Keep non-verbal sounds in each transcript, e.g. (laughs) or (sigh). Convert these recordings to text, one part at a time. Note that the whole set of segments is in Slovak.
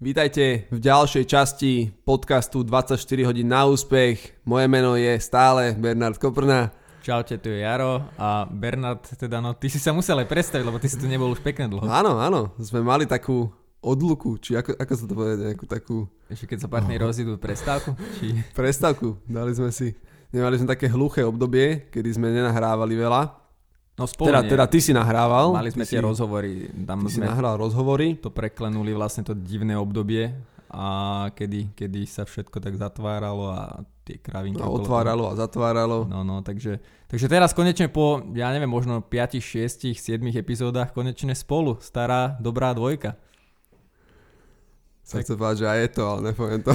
Vítajte v ďalšej časti podcastu 24 hodín na úspech. Moje meno je stále Bernard Koprna. Čaute, tu je Jaro a Bernard, teda no, ty si sa musel aj predstaviť, lebo ty si tu nebol už pekne dlho. Áno, áno, sme mali takú odluku, či ako, ako sa to povie, nejakú takú... Ešte keď sa partneri oh. rozídu prestávku? Či... Prestávku, dali sme si. Nemali sme také hluché obdobie, kedy sme nenahrávali veľa. No spolu teda, teda ty si nahrával. Mali sme tie si, rozhovory. Tam ty sme si nahral rozhovory. To preklenuli vlastne to divné obdobie, a kedy, kedy sa všetko tak zatváralo a tie kravinky... A otváralo a zatváralo. No, no, takže, takže teraz konečne po, ja neviem, možno 5, 6, 7 epizódach konečne spolu, stará, dobrá dvojka. Sa tak... chce povedať, že aj je to, ale nepoviem to. (laughs)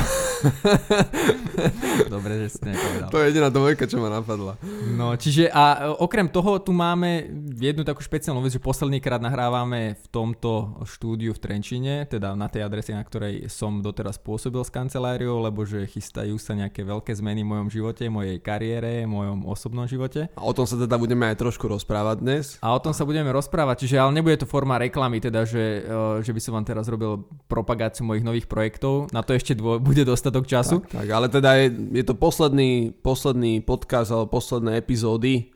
Dobre, že si nepovedal. To je jediná dvojka, čo ma napadla. No, čiže a e, okrem toho tu máme jednu takú špeciálnu vec, že posledný krát nahrávame v tomto štúdiu v Trenčine, teda na tej adrese, na ktorej som doteraz pôsobil s kanceláriou, lebo že chystajú sa nejaké veľké zmeny v mojom živote, mojej kariére, mojom osobnom živote. A o tom sa teda budeme aj trošku rozprávať dnes. A o tom sa budeme rozprávať, čiže ale nebude to forma reklamy, teda že, e, že by som vám teraz robil propagáciu mojich nových projektov. Na to ešte dvo- bude dostatok času. Tak, tak ale teda je, je to posledný, posledný podcast alebo posledné epizódy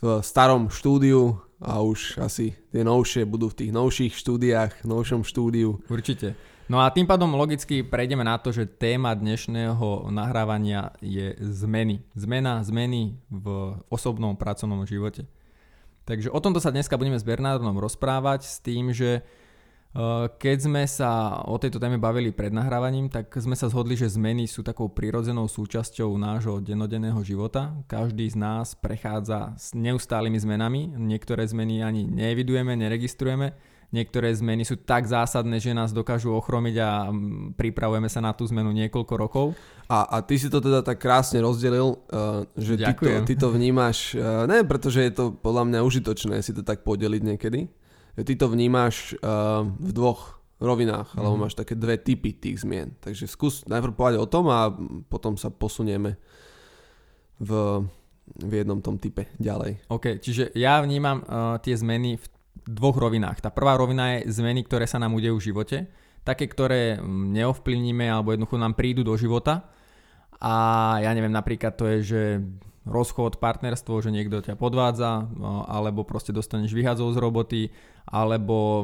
v starom štúdiu a už asi tie novšie budú v tých novších štúdiách, novšom štúdiu. Určite. No a tým pádom logicky prejdeme na to, že téma dnešného nahrávania je zmeny. Zmena, zmeny v osobnom pracovnom živote. Takže o tomto sa dneska budeme s Bernardom rozprávať s tým, že keď sme sa o tejto téme bavili pred nahrávaním, tak sme sa zhodli, že zmeny sú takou prirodzenou súčasťou nášho dennodenného života. Každý z nás prechádza s neustálými zmenami. Niektoré zmeny ani neevidujeme, neregistrujeme. Niektoré zmeny sú tak zásadné, že nás dokážu ochromiť a mm, pripravujeme sa na tú zmenu niekoľko rokov. A, a ty si to teda tak krásne rozdelil, uh, že ty to, ty to vnímaš, uh, ne, pretože je to podľa mňa užitočné si to tak podeliť niekedy, ty to vnímaš uh, v dvoch rovinách, mm-hmm. alebo máš také dve typy tých zmien. Takže skús najprv povedať o tom a potom sa posunieme v, v jednom tom type ďalej. OK, čiže ja vnímam uh, tie zmeny v dvoch rovinách. Tá prvá rovina je zmeny, ktoré sa nám udejú v živote, také, ktoré mm, neovplyvníme alebo jednoducho nám prídu do života. A ja neviem, napríklad to je, že rozchod, partnerstvo, že niekto ťa podvádza, alebo proste dostaneš vyhadzov z roboty, alebo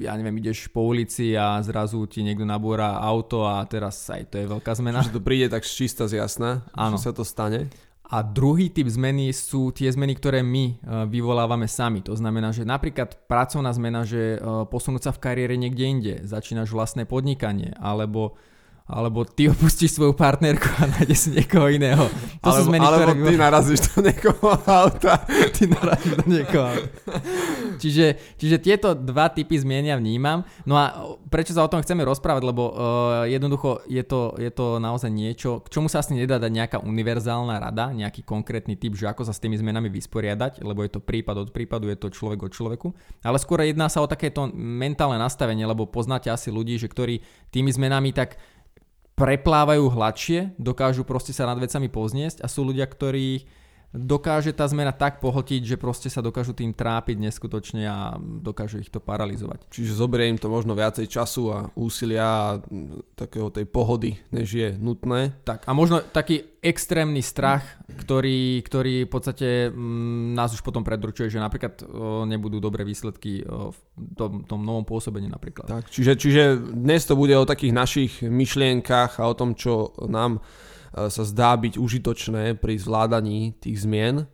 ja neviem, ideš po ulici a zrazu ti niekto nabúra auto a teraz aj to je veľká zmena. Že to príde tak čista z jasná, Áno. že sa to stane. A druhý typ zmeny sú tie zmeny, ktoré my e, vyvolávame sami. To znamená, že napríklad pracovná zmena, že e, posunúť sa v kariére niekde inde, začínaš vlastné podnikanie, alebo alebo ty opustíš svoju partnerku a nájdeš si niekoho iného. To alebo, sú zmeny, alebo ktoré... ty narazíš do niekoho auta. ty narazíš do niekoho auta. čiže, čiže tieto dva typy zmienia vnímam. No a prečo sa o tom chceme rozprávať, lebo uh, jednoducho je to, je to naozaj niečo, k čomu sa asi nedá dať nejaká univerzálna rada, nejaký konkrétny typ, že ako sa s tými zmenami vysporiadať, lebo je to prípad od prípadu, je to človek od človeku. Ale skôr jedná sa o takéto mentálne nastavenie, lebo poznáte asi ľudí, že ktorí tými zmenami tak preplávajú hladšie, dokážu proste sa nad vecami pozniesť a sú ľudia, ktorí dokáže tá zmena tak pohltiť, že proste sa dokážu tým trápiť neskutočne a dokážu ich to paralizovať. Čiže zoberie im to možno viacej času a úsilia a takého tej pohody, než je nutné. Tak a možno taký extrémny strach, ktorý, ktorý v podstate m, mm, nás už potom predručuje, že napríklad o, nebudú dobré výsledky o, v tom, tom novom pôsobení napríklad. Tak, čiže, čiže dnes to bude o takých našich myšlienkach a o tom, čo nám sa zdá byť užitočné pri zvládaní tých zmien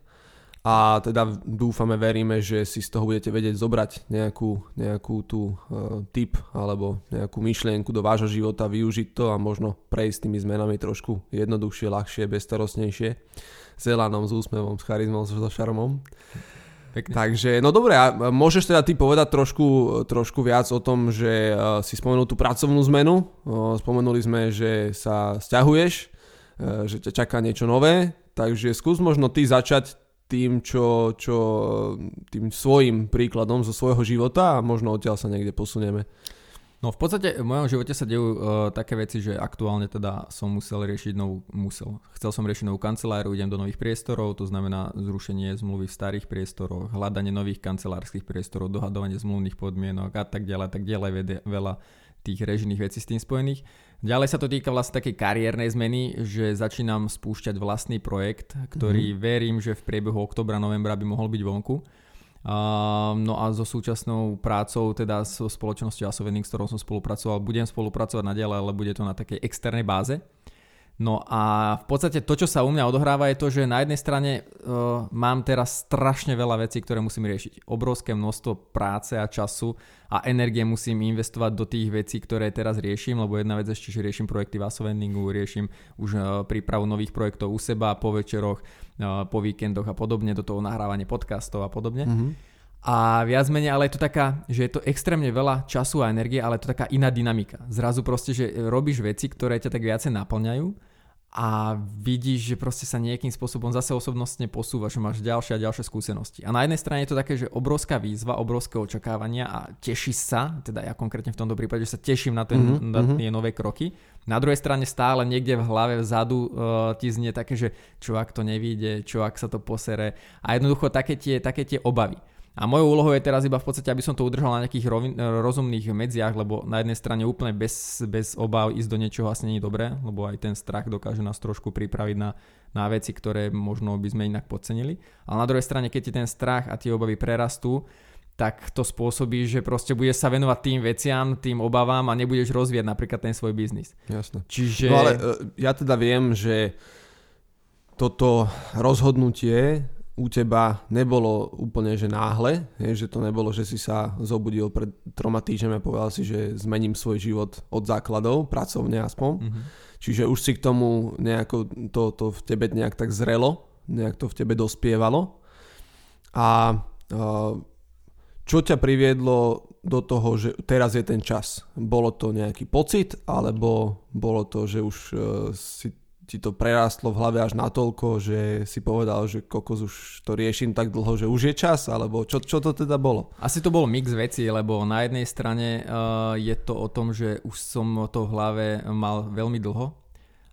a teda dúfame, veríme, že si z toho budete vedieť zobrať nejakú, nejakú tú uh, tip alebo nejakú myšlienku do vášho života, využiť to a možno prejsť tými zmenami trošku jednoduchšie, ľahšie, bezstarostnejšie s Elanom, s úsmevom, s charizmou, so šarmom. Pekne. Takže, no dobre, a môžeš teda ty povedať trošku, trošku viac o tom, že uh, si spomenul tú pracovnú zmenu, uh, spomenuli sme, že sa stiahuješ, Eh, že ťa čaká niečo nové, takže skús možno ty začať tým, čo, čo, tým svojim príkladom zo svojho života a možno odtiaľ sa niekde posunieme. No v podstate v mojom živote sa dejú uh, také veci, že aktuálne teda som musel riešiť novú, musel, chcel som riešiť novú kanceláriu, idem do nových priestorov, to znamená zrušenie zmluvy v starých priestoroch, hľadanie nových kancelárskych priestorov, dohadovanie zmluvných podmienok a tak ďalej, tak ďalej, veľa tých režijných vecí s tým spojených. Ďalej sa to týka vlastne takej kariérnej zmeny, že začínam spúšťať vlastný projekt, ktorý mm-hmm. verím, že v priebehu oktobra, novembra by mohol byť vonku. Uh, no a so súčasnou prácou, teda so spoločnosťou Asovening, s ktorou som spolupracoval, budem spolupracovať naďalej, ale bude to na takej externej báze. No a v podstate to, čo sa u mňa odohráva, je to, že na jednej strane uh, mám teraz strašne veľa vecí, ktoré musím riešiť. Obrovské množstvo práce a času a energie musím investovať do tých vecí, ktoré teraz riešim, lebo jedna vec ešte, že riešim projekty v Asovendingu, riešim už uh, prípravu nových projektov u seba, po večeroch, uh, po víkendoch a podobne, do toho nahrávanie podcastov a podobne. Mm-hmm. A viac menej, ale je to taká, že je to extrémne veľa času a energie, ale je to taká iná dynamika. Zrazu proste, že robíš veci, ktoré ťa tak viacej naplňajú a vidíš, že proste sa nejakým spôsobom zase osobnostne posúvaš, že máš ďalšie a ďalšie skúsenosti. A na jednej strane je to také, že obrovská výzva, obrovské očakávania a teší sa, teda ja konkrétne v tomto prípade, že sa teším na, ten, mm-hmm. na tie nové kroky. Na druhej strane stále niekde v hlave vzadu uh, ti znie také, že čo ak to nevíde, čo ak sa to posere a jednoducho také tie, také tie obavy. A mojou úlohou je teraz iba v podstate, aby som to udržal na nejakých rovin, rozumných medziach, lebo na jednej strane úplne bez, bez obáv ísť do niečoho asi nie je dobré, lebo aj ten strach dokáže nás trošku pripraviť na, na veci, ktoré možno by sme inak podcenili. Ale na druhej strane, keď ti ten strach a tie obavy prerastú, tak to spôsobí, že proste budeš sa venovať tým veciam, tým obavám a nebudeš rozvíjať napríklad ten svoj biznis. Jasné. Čiže... No ale e, ja teda viem, že toto rozhodnutie u teba nebolo úplne že náhle, že to nebolo, že si sa zobudil pred troma týždňami a povedal si, že zmením svoj život od základov, pracovne aspoň. Mm-hmm. Čiže už si k tomu nejako to, to v tebe nejak tak zrelo, nejak to v tebe dospievalo. A čo ťa priviedlo do toho, že teraz je ten čas? Bolo to nejaký pocit, alebo bolo to, že už e, si ti to prerástlo v hlave až natoľko, že si povedal, že kokos už to riešim tak dlho, že už je čas, alebo čo, čo to teda bolo? Asi to bol mix veci, lebo na jednej strane uh, je to o tom, že už som to v hlave mal veľmi dlho,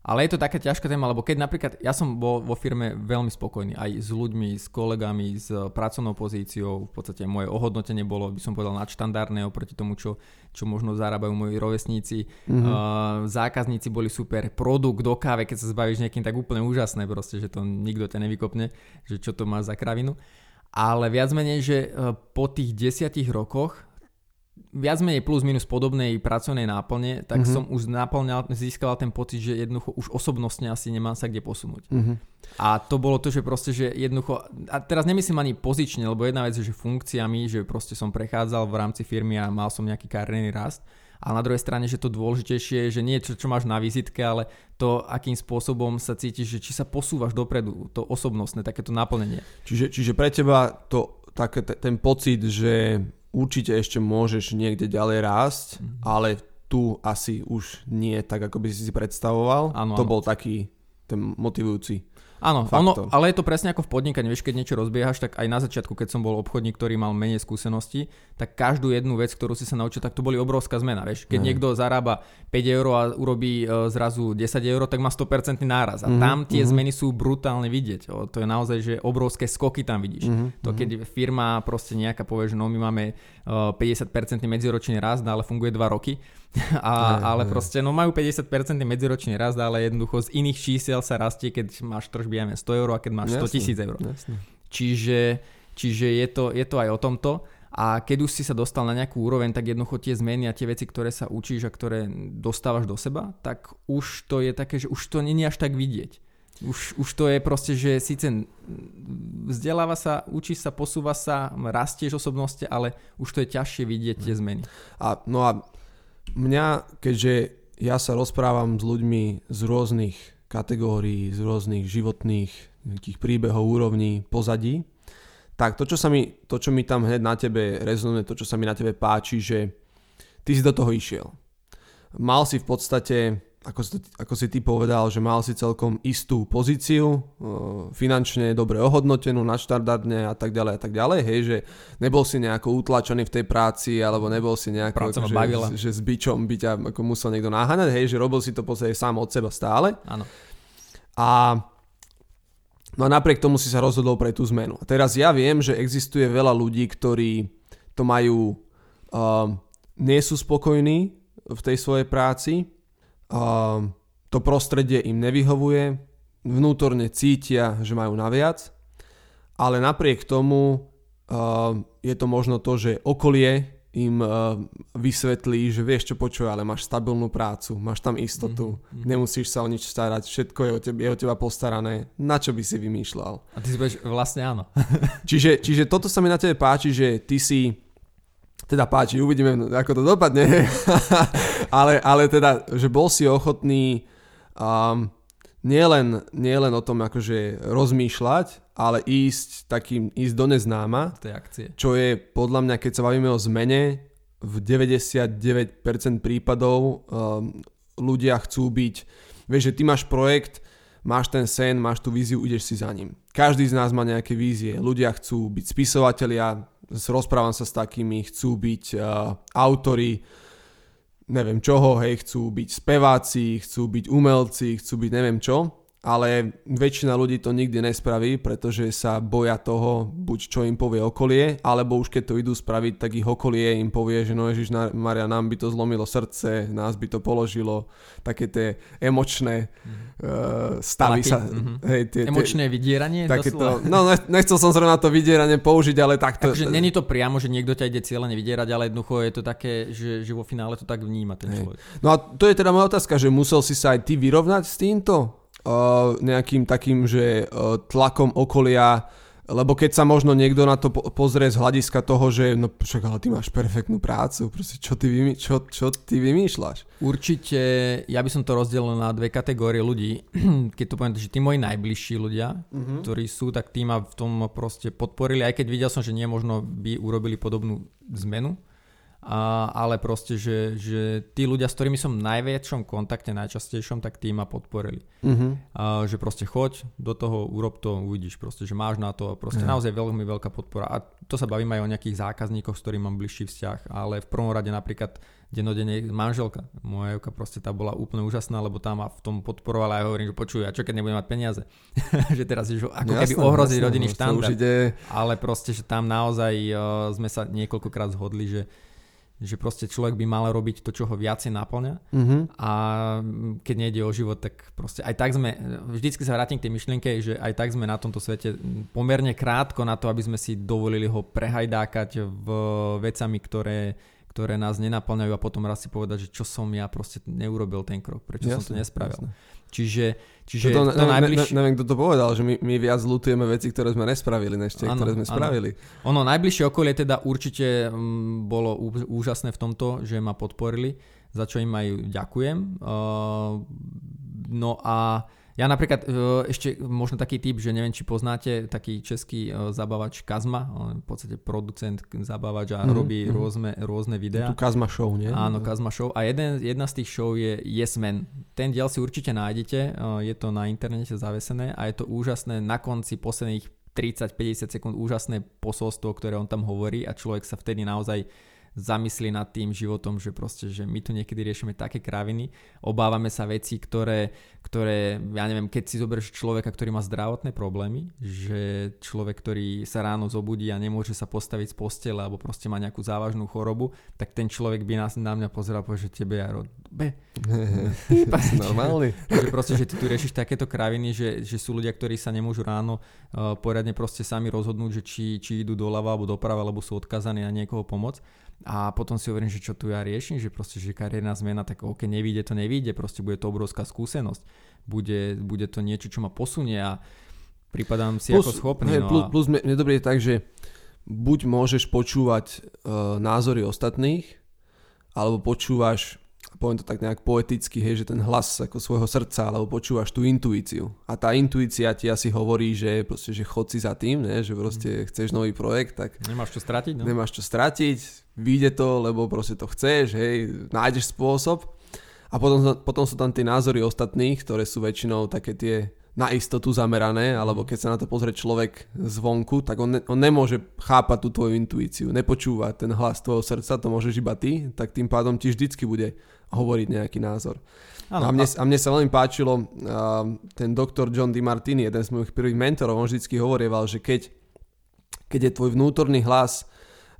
ale je to taká ťažká téma, lebo keď napríklad ja som bol vo firme veľmi spokojný aj s ľuďmi, s kolegami, s pracovnou pozíciou, v podstate moje ohodnotenie bolo, by som povedal, nadštandardné oproti tomu, čo, čo možno zarábajú moji rovesníci. Mm-hmm. Uh, zákazníci boli super, produkt do káve, keď sa zbavíš niekým, tak úplne úžasné proste, že to nikto ťa nevykopne, že čo to máš za kravinu. Ale viac menej, že po tých desiatich rokoch viac menej plus minus podobnej pracovnej náplne, tak mm-hmm. som už naplňal, získal ten pocit, že jednoducho už osobnostne asi nemám sa kde posunúť. Mm-hmm. A to bolo to, že proste, že jednoducho, a teraz nemyslím ani pozične, lebo jedna vec je, že funkciami, že proste som prechádzal v rámci firmy a mal som nejaký kariérny rast, a na druhej strane, že to dôležitejšie je, že nie čo, čo máš na vizitke, ale to, akým spôsobom sa cítiš, že či sa posúvaš dopredu, to osobnostné, takéto naplnenie. Čiže, čiže pre teba to, také, ten pocit, že určite ešte môžeš niekde ďalej rásť, mm-hmm. ale tu asi už nie tak, ako by si si predstavoval. Ano, to ano. bol taký ten motivujúci Áno, ono, ale je to presne ako v podnikaní. Vieš, keď niečo rozbiehaš, tak aj na začiatku, keď som bol obchodník, ktorý mal menej skúseností, tak každú jednu vec, ktorú si sa naučil, tak to boli obrovská zmena. Vieš, keď mm. niekto zarába 5 eur a urobí uh, zrazu 10 eur, tak má 100% náraz. A mm. tam tie mm. zmeny sú brutálne vidieť. O, to je naozaj, že obrovské skoky tam vidíš. Mm. To keď firma proste nejaká povie, že no my máme uh, 50% medziročný rast, ale funguje 2 roky, (laughs) a, ale proste no majú 50% medziročný rast, ale jednoducho z iných čísel sa rastie, keď máš tržby aj 100 eur a keď máš 100 tisíc eur. Čiže, čiže je, to, je to aj o tomto. A keď už si sa dostal na nejakú úroveň, tak jednoducho tie zmeny a tie veci, ktoré sa učíš a ktoré dostávaš do seba, tak už to je také, že už to není až tak vidieť. Už, už to je proste, že síce vzdeláva sa, učí sa, posúva sa, rastieš osobnosti, ale už to je ťažšie vidieť tie zmeny. A, no a mňa, keďže ja sa rozprávam s ľuďmi z rôznych kategórií, z rôznych životných nejakých príbehov, úrovní, pozadí, tak to, čo, sa mi, to, čo mi tam hneď na tebe rezonuje, to, čo sa mi na tebe páči, že ty si do toho išiel. Mal si v podstate ako si, ako si ty povedal, že mal si celkom istú pozíciu, finančne dobre ohodnotenú, štandardne a tak ďalej a tak ďalej, hej, že nebol si nejako utlačený v tej práci, alebo nebol si nejako, že, že, že s bičom by ťa ako musel niekto naháňať, hej, že robil si to podstate sám od seba stále. Áno. A No a napriek tomu si sa rozhodol pre tú zmenu. A teraz ja viem, že existuje veľa ľudí, ktorí to majú, uh, nie sú spokojní v tej svojej práci, to prostredie im nevyhovuje, vnútorne cítia, že majú naviac, ale napriek tomu je to možno to, že okolie im uh, vysvetlí, že vieš čo počuje, ale máš stabilnú prácu, máš tam istotu, mm-hmm. nemusíš sa o nič starať, všetko je o, tebe, je o teba postarané, na čo by si vymýšľal. A ty si povieš, vlastne áno. čiže, čiže toto sa mi na tebe páči, že ty si teda páči, uvidíme, ako to dopadne, (laughs) ale, ale teda, že bol si ochotný um, nielen, nielen o tom akože rozmýšľať, ale ísť takým, ísť do neznáma, tej akcie. čo je podľa mňa, keď sa bavíme o zmene, v 99% prípadov um, ľudia chcú byť, vieš, že ty máš projekt, máš ten sen, máš tú víziu, ideš si za ním. Každý z nás má nejaké vízie. Ľudia chcú byť spisovatelia, rozprávam sa s takými, chcú byť uh, autory, neviem čoho, hej, chcú byť speváci, chcú byť umelci, chcú byť neviem čo ale väčšina ľudí to nikdy nespraví, pretože sa boja toho, buď čo im povie okolie, alebo už keď to idú spraviť, tak ich okolie im povie, že no Ježiš Maria, nám by to zlomilo srdce, nás by to položilo, také tie emočné uh, stavy Laky, sa... Mm-hmm. Hej, tie, emočné tie, vydieranie? Takéto, no nechcel som zrovna to vydieranie použiť, ale takto... Takže není to priamo, že niekto ťa ide cieľene vydierať, ale jednoducho je to také, že, že vo finále to tak vníma ten hej. človek. No a to je teda moja otázka, že musel si sa aj ty vyrovnať s týmto? Nejakým takým, že tlakom okolia, lebo keď sa možno niekto na to pozrie z hľadiska toho, že no však ale ty máš perfektnú prácu, proste čo ty, vymý, čo, čo ty vymýšľaš? Určite, ja by som to rozdelil na dve kategórie ľudí. (clears throat) Keď to poviem, že tí moji najbližší ľudia, uh-huh. ktorí sú, tak tí ma v tom proste podporili, aj keď videl som, že nie možno by urobili podobnú zmenu, a, ale proste, že, že tí ľudia, s ktorými som najväčšom kontakte, najčastejšom, tak tí ma podporili. Uh-huh. A, že proste choď do toho, urob to, uvidíš proste, že máš na to, proste uh-huh. naozaj veľmi veľká podpora. A to sa bavím aj o nejakých zákazníkoch, s ktorými mám bližší vzťah, ale v prvom rade napríklad denodene manželka. Moja Jovka proste tá bola úplne úžasná, lebo tá ma v tom podporovala a ja hovorím, že počuj, a čo keď nebudem mať peniaze? (laughs) že teraz že ako jasné, keby ohrozí rodinný no, štandard. Ale proste, že tam naozaj uh, sme sa niekoľkokrát zhodli, že že proste človek by mal robiť to, čo ho viacej naplňa mm-hmm. a keď nejde o život, tak proste aj tak sme, vždycky sa vrátim k tej myšlienke, že aj tak sme na tomto svete pomerne krátko na to, aby sme si dovolili ho prehajdákať v vecami, ktoré, ktoré nás nenaplňajú a potom raz si povedať, že čo som ja proste neurobil ten krok, prečo jasne, som to nespravil. Jasne. Čiže, čiže to, to, to najbližšie... Ne, neviem, kto to povedal, že my, my viac lutujeme veci, ktoré sme nespravili, než tie, ano, ktoré sme ano. spravili. Ono, najbližšie okolie teda určite m, mm, bolo úžasné v tomto, že ma podporili, za čo im aj ďakujem. Uh, no a ja napríklad e, ešte možno taký typ, že neviem, či poznáte taký český e, zabávač Kazma, on v podstate producent zabávač a mm-hmm. robí mm-hmm. rôzne, rôzne videá. Tu Kazma Show, nie? Áno, Kazma Show. A jeden, jedna z tých show je Yes Man. Ten diel si určite nájdete, e, je to na internete zavesené a je to úžasné na konci posledných 30-50 sekúnd úžasné posolstvo, ktoré on tam hovorí a človek sa vtedy naozaj zamyslí nad tým životom, že proste, že my tu niekedy riešime také kraviny, obávame sa veci, ktoré, ktoré, ja neviem, keď si zoberieš človeka, ktorý má zdravotné problémy, že človek, ktorý sa ráno zobudí a nemôže sa postaviť z postele alebo proste má nejakú závažnú chorobu, tak ten človek by nás, na mňa pozeral a že tebe ja be. (laughs) Normálny. že proste, že ty tu riešiš takéto kraviny, že, že sú ľudia, ktorí sa nemôžu ráno uh, poriadne proste sami rozhodnúť, že či, či idú doľava alebo doprava, alebo sú odkazaní na niekoho pomoc a potom si hovorím, že čo tu ja riešim, že proste, že kariérna zmena, tak ok, nevíde to nevíde, proste bude to obrovská skúsenosť. Bude, bude to niečo, čo ma posunie a pripadám si plus, ako schopný. Hej, no plus, a... plus mne dobrý je tak, že buď môžeš počúvať uh, názory ostatných, alebo počúvaš poviem to tak nejak poeticky, hej, že ten hlas ako svojho srdca, alebo počúvaš tú intuíciu. A tá intuícia ti asi hovorí, že, proste, že chod si za tým, ne? že proste mm. chceš nový projekt, tak... Nemáš čo stratiť, no? Nemáš čo stratiť, vyjde to, lebo proste to chceš, hej, nájdeš spôsob. A potom, potom sú tam tie názory ostatných, ktoré sú väčšinou také tie na istotu zamerané, alebo keď sa na to pozrie človek zvonku, tak on, ne, on nemôže chápať tú tvoju intuíciu, nepočúva ten hlas tvojho srdca, to môžeš iba ty, tak tým pádom ti vždycky bude hovoriť nejaký názor. Ano, a, mne, a mne sa veľmi páčilo, uh, ten doktor John DiMartini, jeden z mojich prvých mentorov, on vždycky hovorieval, že keď, keď je tvoj vnútorný hlas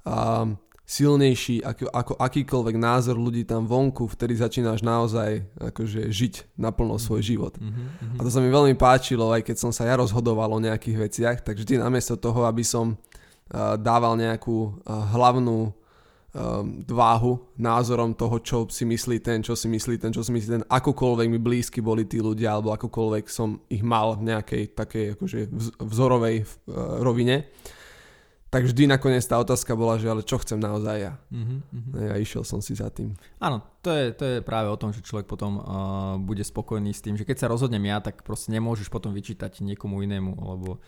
uh, silnejší ako, ako akýkoľvek názor ľudí tam vonku, vtedy začínaš naozaj akože žiť naplno svoj život. Mm-hmm. A to sa mi veľmi páčilo, aj keď som sa ja rozhodoval o nejakých veciach, tak vždy namiesto toho, aby som uh, dával nejakú uh, hlavnú um, váhu názorom toho, čo si myslí ten, čo si myslí ten, čo si myslí ten, akokoľvek mi blízky boli tí ľudia, alebo akokoľvek som ich mal v nejakej takej akože vzorovej uh, rovine, tak vždy nakoniec tá otázka bola, že ale čo chcem naozaj ja. Uh-huh, Ja išiel som si za tým. Áno, to je, to je práve o tom, že človek potom uh, bude spokojný s tým, že keď sa rozhodnem ja, tak proste nemôžeš potom vyčítať niekomu inému, lebo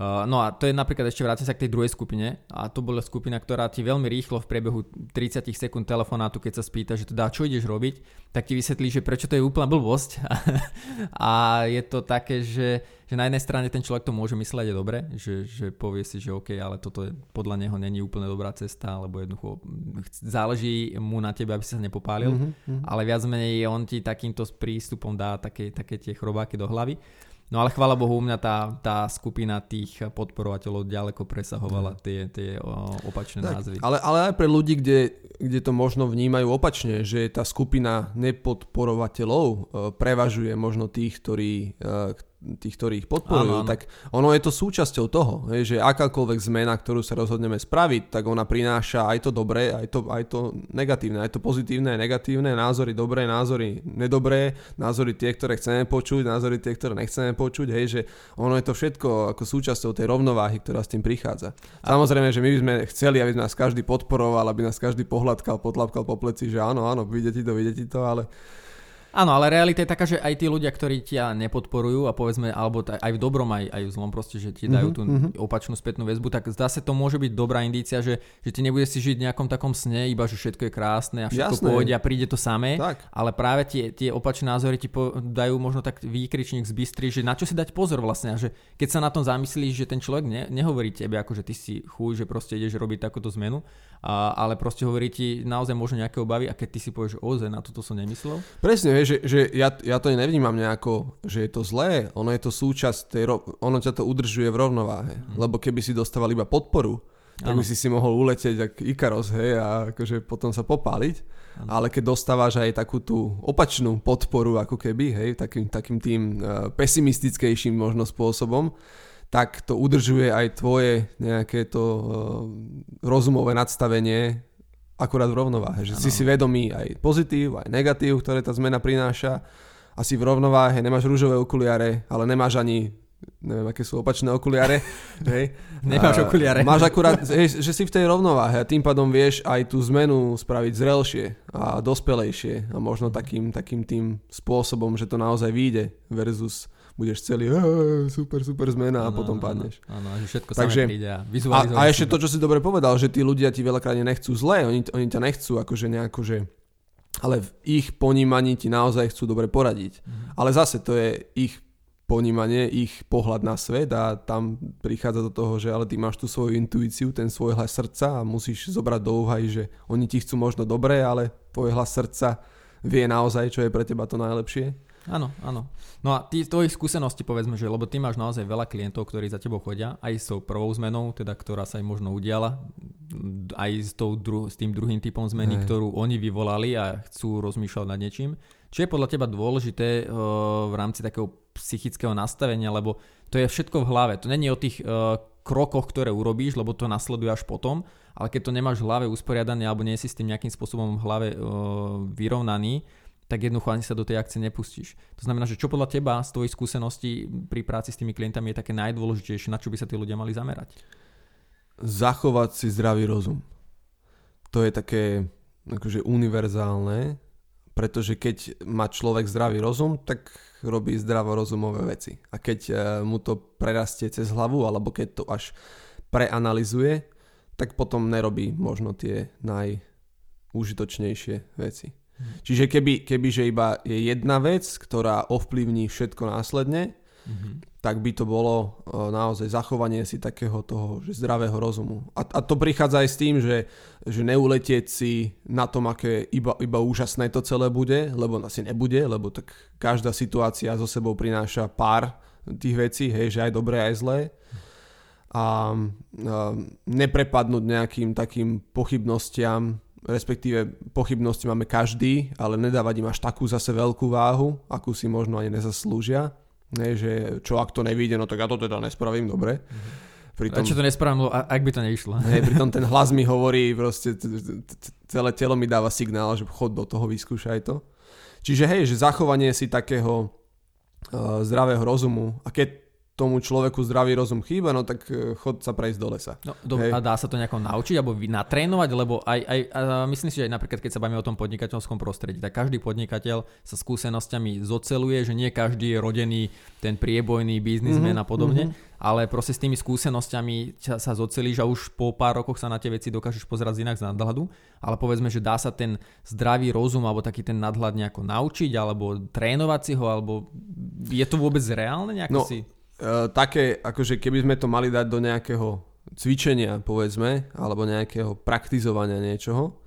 no a to je napríklad ešte vrátim sa k tej druhej skupine a to bola skupina, ktorá ti veľmi rýchlo v priebehu 30 sekúnd telefonátu, keď sa spýta, že teda čo ideš robiť, tak ti vysvetlí, že prečo to je úplná blbosť (laughs) a je to také, že, že na jednej strane ten človek to môže mysleť je dobre, že, že povie si, že OK, ale toto je, podľa neho není úplne dobrá cesta, alebo jednoducho záleží mu na tebe, aby si sa nepopálil, mm-hmm. ale viac menej on ti takýmto prístupom dá také, také tie chrobáky do hlavy. No ale chvála Bohu, u mňa tá, tá skupina tých podporovateľov ďaleko presahovala tie, tie opačné tak, názvy. Ale, ale aj pre ľudí, kde, kde to možno vnímajú opačne, že tá skupina nepodporovateľov e, prevažuje možno tých, ktorí, e, tých, ktorí ich podporujú, áno, áno. tak ono je to súčasťou toho, že akákoľvek zmena, ktorú sa rozhodneme spraviť, tak ona prináša aj to dobré, aj to, aj to negatívne, aj to pozitívne, negatívne, názory dobré, názory nedobré, názory tie, ktoré chceme počuť, názory tie, ktoré nechceme počuť, hej, že ono je to všetko ako súčasťou tej rovnováhy, ktorá s tým prichádza. Samozrejme, že my by sme chceli, aby nás každý podporoval, aby nás každý pohľadkal, potlapkal po pleci, že áno, áno, vidíte to, vidíte to, ale Áno, ale realita je taká, že aj tí ľudia, ktorí ťa nepodporujú a povedzme, alebo aj v dobrom, aj, aj v zlom proste, že ti dajú mm-hmm. tú opačnú spätnú väzbu, tak zdá sa to môže byť dobrá indícia, že, že ty nebudeš si žiť v nejakom takom sne, iba že všetko je krásne a všetko Jasné. pôjde a príde to samé, tak. ale práve tie, tie opačné názory ti po, dajú možno tak výkričník z bystry, že na čo si dať pozor vlastne a že keď sa na tom zamyslíš, že ten človek ne, nehovorí tebe ako, že ty si chuj, že proste ideš robiť takúto zmenu, a, ale proste hovorí ti naozaj možno nejaké obavy a keď ty si povieš, že ozaj, na toto som nemyslel. Presne, že, že ja, ja to nevnímam nejako, že je to zlé, ono je to súčasť, tej, ono ťa to udržuje v rovnováhe, mm. lebo keby si dostával iba podporu, tak by si si mohol uletieť ako Ikaros, hej, a akože potom sa popáliť. Ano. Ale keď dostávaš aj takú tú opačnú podporu, ako keby, hej, takým, takým tým uh, pesimistickejším možno spôsobom, tak to udržuje aj tvoje nejaké to uh, rozumové nadstavenie akurát v rovnováhe. Že ano. si si vedomý aj pozitív, aj negatív, ktoré tá zmena prináša. A si v rovnováhe, nemáš rúžové okuliare, ale nemáš ani neviem, aké sú opačné okuliare. (laughs) hej. Nemáš okuliare. Máš akurát, (laughs) hej, že si v tej rovnováhe a tým pádom vieš aj tú zmenu spraviť zrelšie a dospelejšie a možno takým, takým tým spôsobom, že to naozaj vyjde versus budeš celý super, super zmena a ano, potom padneš. Áno, že všetko Takže, príde a A, a ešte to, čo si dobre povedal, že tí ľudia ti veľakrát nechcú zle, oni, oni ťa nechcú akože nejako, že ale v ich ponímaní ti naozaj chcú dobre poradiť. Mhm. Ale zase to je ich ponímanie, ich pohľad na svet a tam prichádza do toho, že ale ty máš tú svoju intuíciu, ten svoj hlas srdca a musíš zobrať do úvahy, že oni ti chcú možno dobre, ale tvoj hlas srdca vie naozaj, čo je pre teba to najlepšie. Áno, áno. No a ty, tvojich skúsenosti povedzme, že lebo ty máš naozaj veľa klientov, ktorí za tebou chodia, aj s tou prvou zmenou, teda ktorá sa im možno udiala, aj s, tou dru- s tým druhým typom zmeny, hey. ktorú oni vyvolali a chcú rozmýšľať nad niečím. Čo je podľa teba dôležité uh, v rámci takého psychického nastavenia, lebo to je všetko v hlave. To není o tých uh, krokoch, ktoré urobíš, lebo to nasleduje až potom, ale keď to nemáš v hlave usporiadané alebo nie si s tým nejakým spôsobom v hlave uh, vyrovnaný, tak jednoducho ani sa do tej akcie nepustíš. To znamená, že čo podľa teba z tvojich skúseností pri práci s tými klientami je také najdôležitejšie, na čo by sa tí ľudia mali zamerať? Zachovať si zdravý rozum. To je také akože univerzálne, pretože keď má človek zdravý rozum, tak robí zdravorozumové veci. A keď e, mu to prerastie cez hlavu, alebo keď to až preanalizuje, tak potom nerobí možno tie najúžitočnejšie veci. Čiže keby, keby že iba je jedna vec, ktorá ovplyvní všetko následne, mm-hmm. tak by to bolo uh, naozaj zachovanie si takého toho že zdravého rozumu. A, a to prichádza aj s tým, že, že neuletieť si na tom, aké iba, iba úžasné to celé bude, lebo asi nebude, lebo tak každá situácia so sebou prináša pár tých vecí, hej, že aj dobré, aj zlé. a neprepadnúť nejakým takým pochybnostiam, respektíve pochybnosti máme každý, ale nedávať im až takú zase veľkú váhu, akú si možno ani nezaslúžia. Ne, že čo ak to nevíde, no tak ja to teda nespravím dobre. Mm-hmm. Pritom, to nespravím, ak by to neišlo? Hej, pritom (laughs) ten hlas mi hovorí, proste celé telo mi dáva signál, že chod do toho, vyskúšaj to. Čiže hej, že zachovanie si takého uh, zdravého rozumu a keď tomu človeku zdravý rozum chýba, no tak e, chod sa prejsť do lesa. No, do, a dá sa to nejako naučiť alebo natrénovať, lebo aj, aj a myslím si, že aj napríklad keď sa bavíme o tom podnikateľskom prostredí, tak každý podnikateľ sa skúsenosťami zoceluje, že nie každý je rodený ten priebojný biznismen mm-hmm, a podobne, mm-hmm. ale proste s tými skúsenosťami sa zocelíš a už po pár rokoch sa na tie veci dokážeš pozerať inak z nadhľadu, ale povedzme, že dá sa ten zdravý rozum alebo taký ten nadhľad nejako naučiť alebo trénovať si ho, alebo je to vôbec reálne nejako no, si uh, také, akože keby sme to mali dať do nejakého cvičenia, povedzme, alebo nejakého praktizovania niečoho,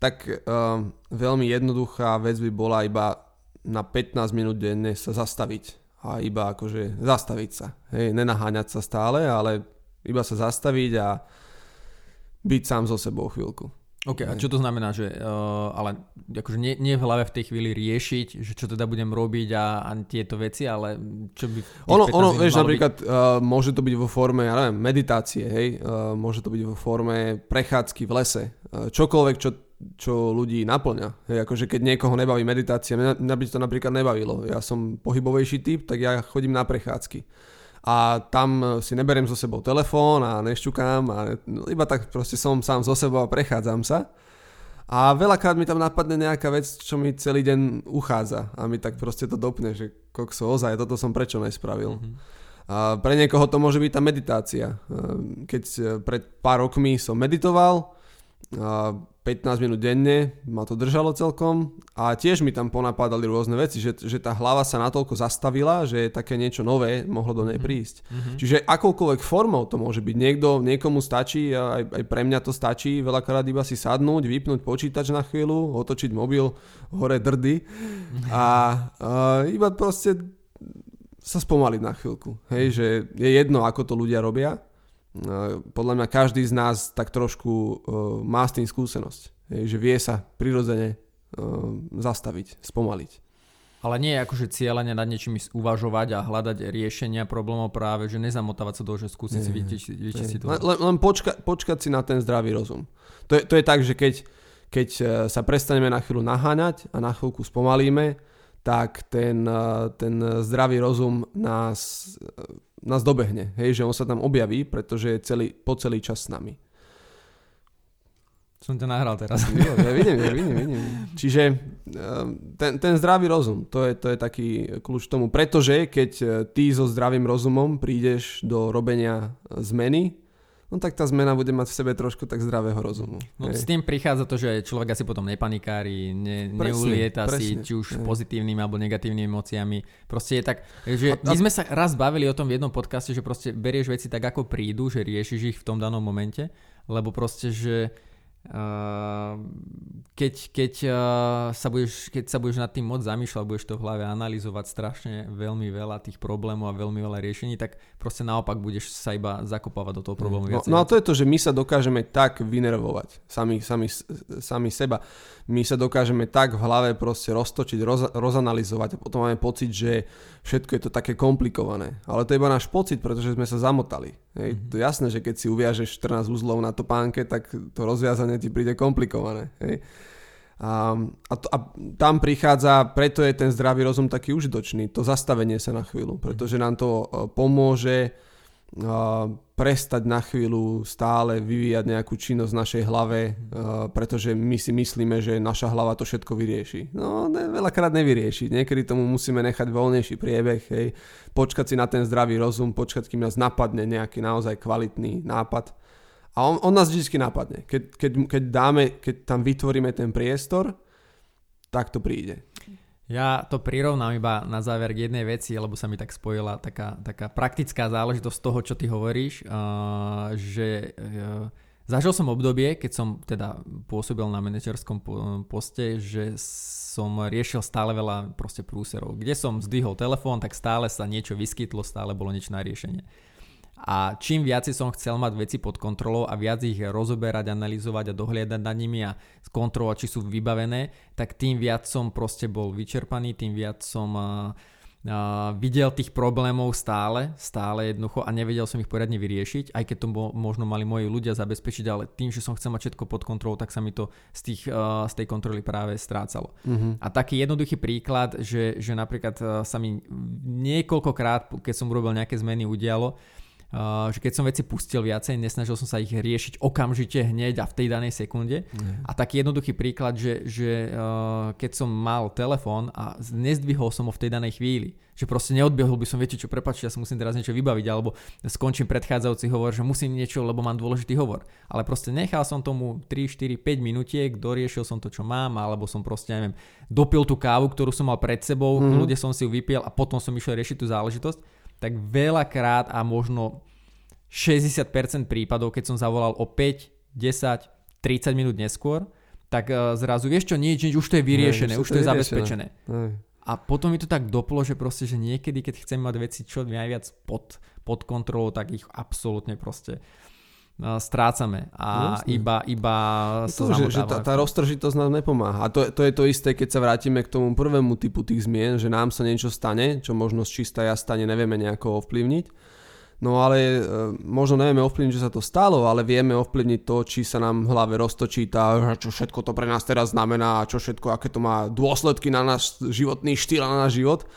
tak uh, veľmi jednoduchá vec by bola iba na 15 minút denne sa zastaviť a iba akože zastaviť sa. Hej, nenaháňať sa stále, ale iba sa zastaviť a byť sám so sebou chvíľku. OK, a čo to znamená, že uh, ale akože nie, nie v hlave v tej chvíli riešiť, že čo teda budem robiť a, a tieto veci, ale čo by... Ono, ono vieš, napríklad uh, môže to byť vo forme, ja neviem, meditácie, hej, uh, môže to byť vo forme prechádzky v lese, uh, čokoľvek, čo, čo ľudí naplňa. Hej, akože keď niekoho nebaví meditácia, mňa, mňa by to napríklad nebavilo, ja som pohybovejší typ, tak ja chodím na prechádzky a tam si neberiem so sebou telefón a nešťukám a iba tak proste som sám so sebou a prechádzam sa. A veľakrát mi tam napadne nejaká vec, čo mi celý deň uchádza a mi tak proste to dopne, že kokso, ozaj, toto som prečo nespravil. Mm-hmm. A pre niekoho to môže byť tá meditácia. Keď pred pár rokmi som meditoval, 15 minút denne, ma to držalo celkom a tiež mi tam ponapadali rôzne veci, že, že tá hlava sa natoľko zastavila, že také niečo nové mohlo do nej mhm. prísť. Mm-hmm. Čiže akoukoľvek formou to môže byť. Niekto, niekomu stačí, aj, aj pre mňa to stačí, veľakrát iba si sadnúť, vypnúť počítač na chvíľu, otočiť mobil hore drdy a, a iba proste sa spomaliť na chvíľku. Hej, že je jedno, ako to ľudia robia, podľa mňa každý z nás tak trošku uh, má s tým skúsenosť, že vie sa prirodzene uh, zastaviť, spomaliť. Ale nie je akože cieľene nad niečím uvažovať a hľadať riešenia problémov práve, že nezamotávať sa do, že skúsiť si vytičiť si to. Len, len počka, počkať si na ten zdravý rozum. To je, to je tak, že keď, keď sa prestaneme na chvíľu naháňať a na chvíľku spomalíme, tak ten, ten zdravý rozum nás nás dobehne, hej, že on sa tam objaví, pretože je celý, po celý čas s nami. Som ťa nahral teraz. Ja, ja vidím, ja vidím, vidím. Čiže ehm, ten, ten zdravý rozum, to je, to je taký kľúč tomu, pretože keď e, ty so zdravým rozumom prídeš do robenia zmeny, no tak tá zmena bude mať v sebe trošku tak zdravého rozumu. No hej. s tým prichádza to, že človek asi potom nepanikári, ne, presne, neulieta presne, si či už hej. pozitívnymi alebo negatívnymi emóciami. Proste je tak, že a, a... my sme sa raz bavili o tom v jednom podcaste, že proste berieš veci tak ako prídu, že riešiš ich v tom danom momente, lebo proste, že keď, keď, sa budeš, keď sa budeš nad tým moc zamýšľať, budeš to v hlave analyzovať strašne veľmi veľa tých problémov a veľmi veľa riešení, tak proste naopak budeš sa iba zakopávať do toho problému. No, no a to je to, že my sa dokážeme tak vynervovať, sami, sami, sami seba. My sa dokážeme tak v hlave proste roztočiť, roz, rozanalizovať a potom máme pocit, že všetko je to také komplikované. Ale to je iba náš pocit, pretože sme sa zamotali. Hej, mm-hmm. To jasné, že keď si uviažeš 14 uzlov na topánke, tak to rozviazanie ti príde komplikované. Hej. A, a, to, a tam prichádza, preto je ten zdravý rozum taký užitočný, to zastavenie sa na chvíľu, pretože nám to e, pomôže prestať na chvíľu stále vyvíjať nejakú činnosť v našej hlave, pretože my si myslíme, že naša hlava to všetko vyrieši. No, ne, veľakrát nevyrieši. Niekedy tomu musíme nechať voľnejší priebeh, hej, počkať si na ten zdravý rozum, počkať, kým nás napadne nejaký naozaj kvalitný nápad. A on, on nás vždy napadne. Keď, keď, keď, dáme, keď tam vytvoríme ten priestor, tak to príde. Ja to prirovnám iba na záver k jednej veci, lebo sa mi tak spojila taká, taká praktická záležitosť toho, čo ty hovoríš, uh, že uh, zažil som obdobie, keď som teda pôsobil na manažerskom poste, že som riešil stále veľa proste prúserov. Kde som zdvihol telefón, tak stále sa niečo vyskytlo, stále bolo niečo na riešenie. A čím viacej som chcel mať veci pod kontrolou a viac ich rozoberať, analyzovať a dohliadať nad nimi a kontrolovať, či sú vybavené, tak tým viac som proste bol vyčerpaný, tým viac som uh, uh, videl tých problémov stále, stále jednoducho a nevedel som ich poriadne vyriešiť, aj keď to bo, možno mali moji ľudia zabezpečiť, ale tým, že som chcel mať všetko pod kontrolou, tak sa mi to z, tých, uh, z tej kontroly práve strácalo. Uh-huh. A taký jednoduchý príklad, že, že napríklad uh, sa mi niekoľkokrát, keď som robil nejaké zmeny, udialo, že keď som veci pustil viacej, nesnažil som sa ich riešiť okamžite hneď a v tej danej sekunde. Mm. A taký jednoduchý príklad, že, že uh, keď som mal telefón a nezdvihol som ho v tej danej chvíli, že proste neodbiehol by som, viete čo, prepačte, ja sa musím teraz niečo vybaviť, alebo skončím predchádzajúci hovor, že musím niečo, lebo mám dôležitý hovor. Ale proste nechal som tomu 3, 4, 5 minutiek, doriešil som to, čo mám, alebo som proste, neviem, dopil tú kávu, ktorú som mal pred sebou, mm. ľudia som si ju vypiel a potom som išiel riešiť tú záležitosť tak veľakrát a možno 60% prípadov, keď som zavolal o 5, 10, 30 minút neskôr, tak uh, zrazu vieš čo, nič, nič, už to je vyriešené, už to je vyriešené. zabezpečené. Nej. A potom mi to tak doplo, že proste, že niekedy, keď chcem mať veci čo najviac pod, pod kontrolou, tak ich absolútne proste strácame a Jasne. iba, iba sa to, že, že tá, tá roztržitosť nám nepomáha. A to, to je to isté, keď sa vrátime k tomu prvému typu tých zmien, že nám sa niečo stane, čo možno z čistá ja stane nevieme nejako ovplyvniť No ale e, možno nevieme ovplyvniť, že sa to stalo, ale vieme ovplyvniť to, či sa nám v hlave roztočí tá, čo všetko to pre nás teraz znamená, čo všetko, aké to má dôsledky na náš životný štýl a na náš život.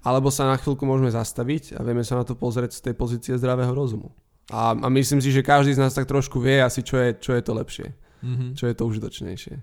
Alebo sa na chvíľku môžeme zastaviť a vieme sa na to pozrieť z tej pozície zdravého rozumu. A, a myslím si, že každý z nás tak trošku vie asi, čo je, čo je to lepšie. Mm-hmm. Čo je to užitočnejšie.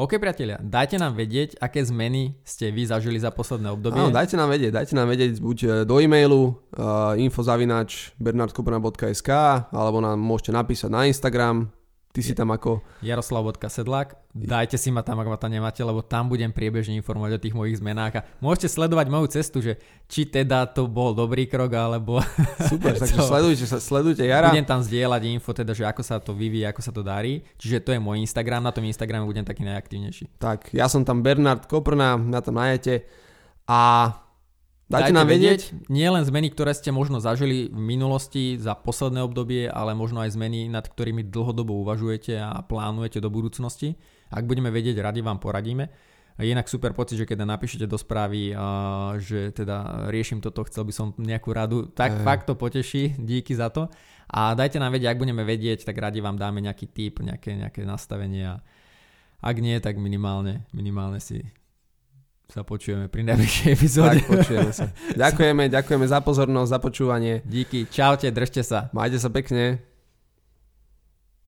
OK, priatelia, dajte nám vedieť, aké zmeny ste vy zažili za posledné obdobie. Áno, dajte nám vedieť, dajte nám vedieť buď e, do e-mailu uh, infozavinač bernardkobrna.sk alebo nám môžete napísať na Instagram Ty si tam ako... Jaroslav.sedlák. Dajte si ma tam, ak ma tam nemáte, lebo tam budem priebežne informovať o tých mojich zmenách a môžete sledovať moju cestu, že či teda to bol dobrý krok, alebo... (laughs) Super, (laughs) takže sledujte, sledujte Jara. Budem tam zdieľať info, teda, že ako sa to vyvíja, ako sa to darí. Čiže to je môj Instagram, na tom Instagrame budem taký najaktívnejší. Tak, ja som tam Bernard Koprna, na tom najete. A Dajte, Dajte nám vedieť. vedieť. Nie len zmeny, ktoré ste možno zažili v minulosti za posledné obdobie, ale možno aj zmeny, nad ktorými dlhodobo uvažujete a plánujete do budúcnosti. Ak budeme vedieť, radi vám poradíme. Inak super pocit, že keď napíšete do správy, že teda riešim toto, chcel by som nejakú radu, tak e. fakt to poteší, díky za to. A dajte nám vedieť, ak budeme vedieť, tak radi vám dáme nejaký tip, nejaké, nejaké nastavenie a ak nie, tak minimálne, minimálne si sa počujeme pri najbližšej (laughs) epizóde. Tak, počujeme sa. Ďakujeme, ďakujeme za pozornosť, za počúvanie. Díky, čaute, držte sa. Majte sa pekne.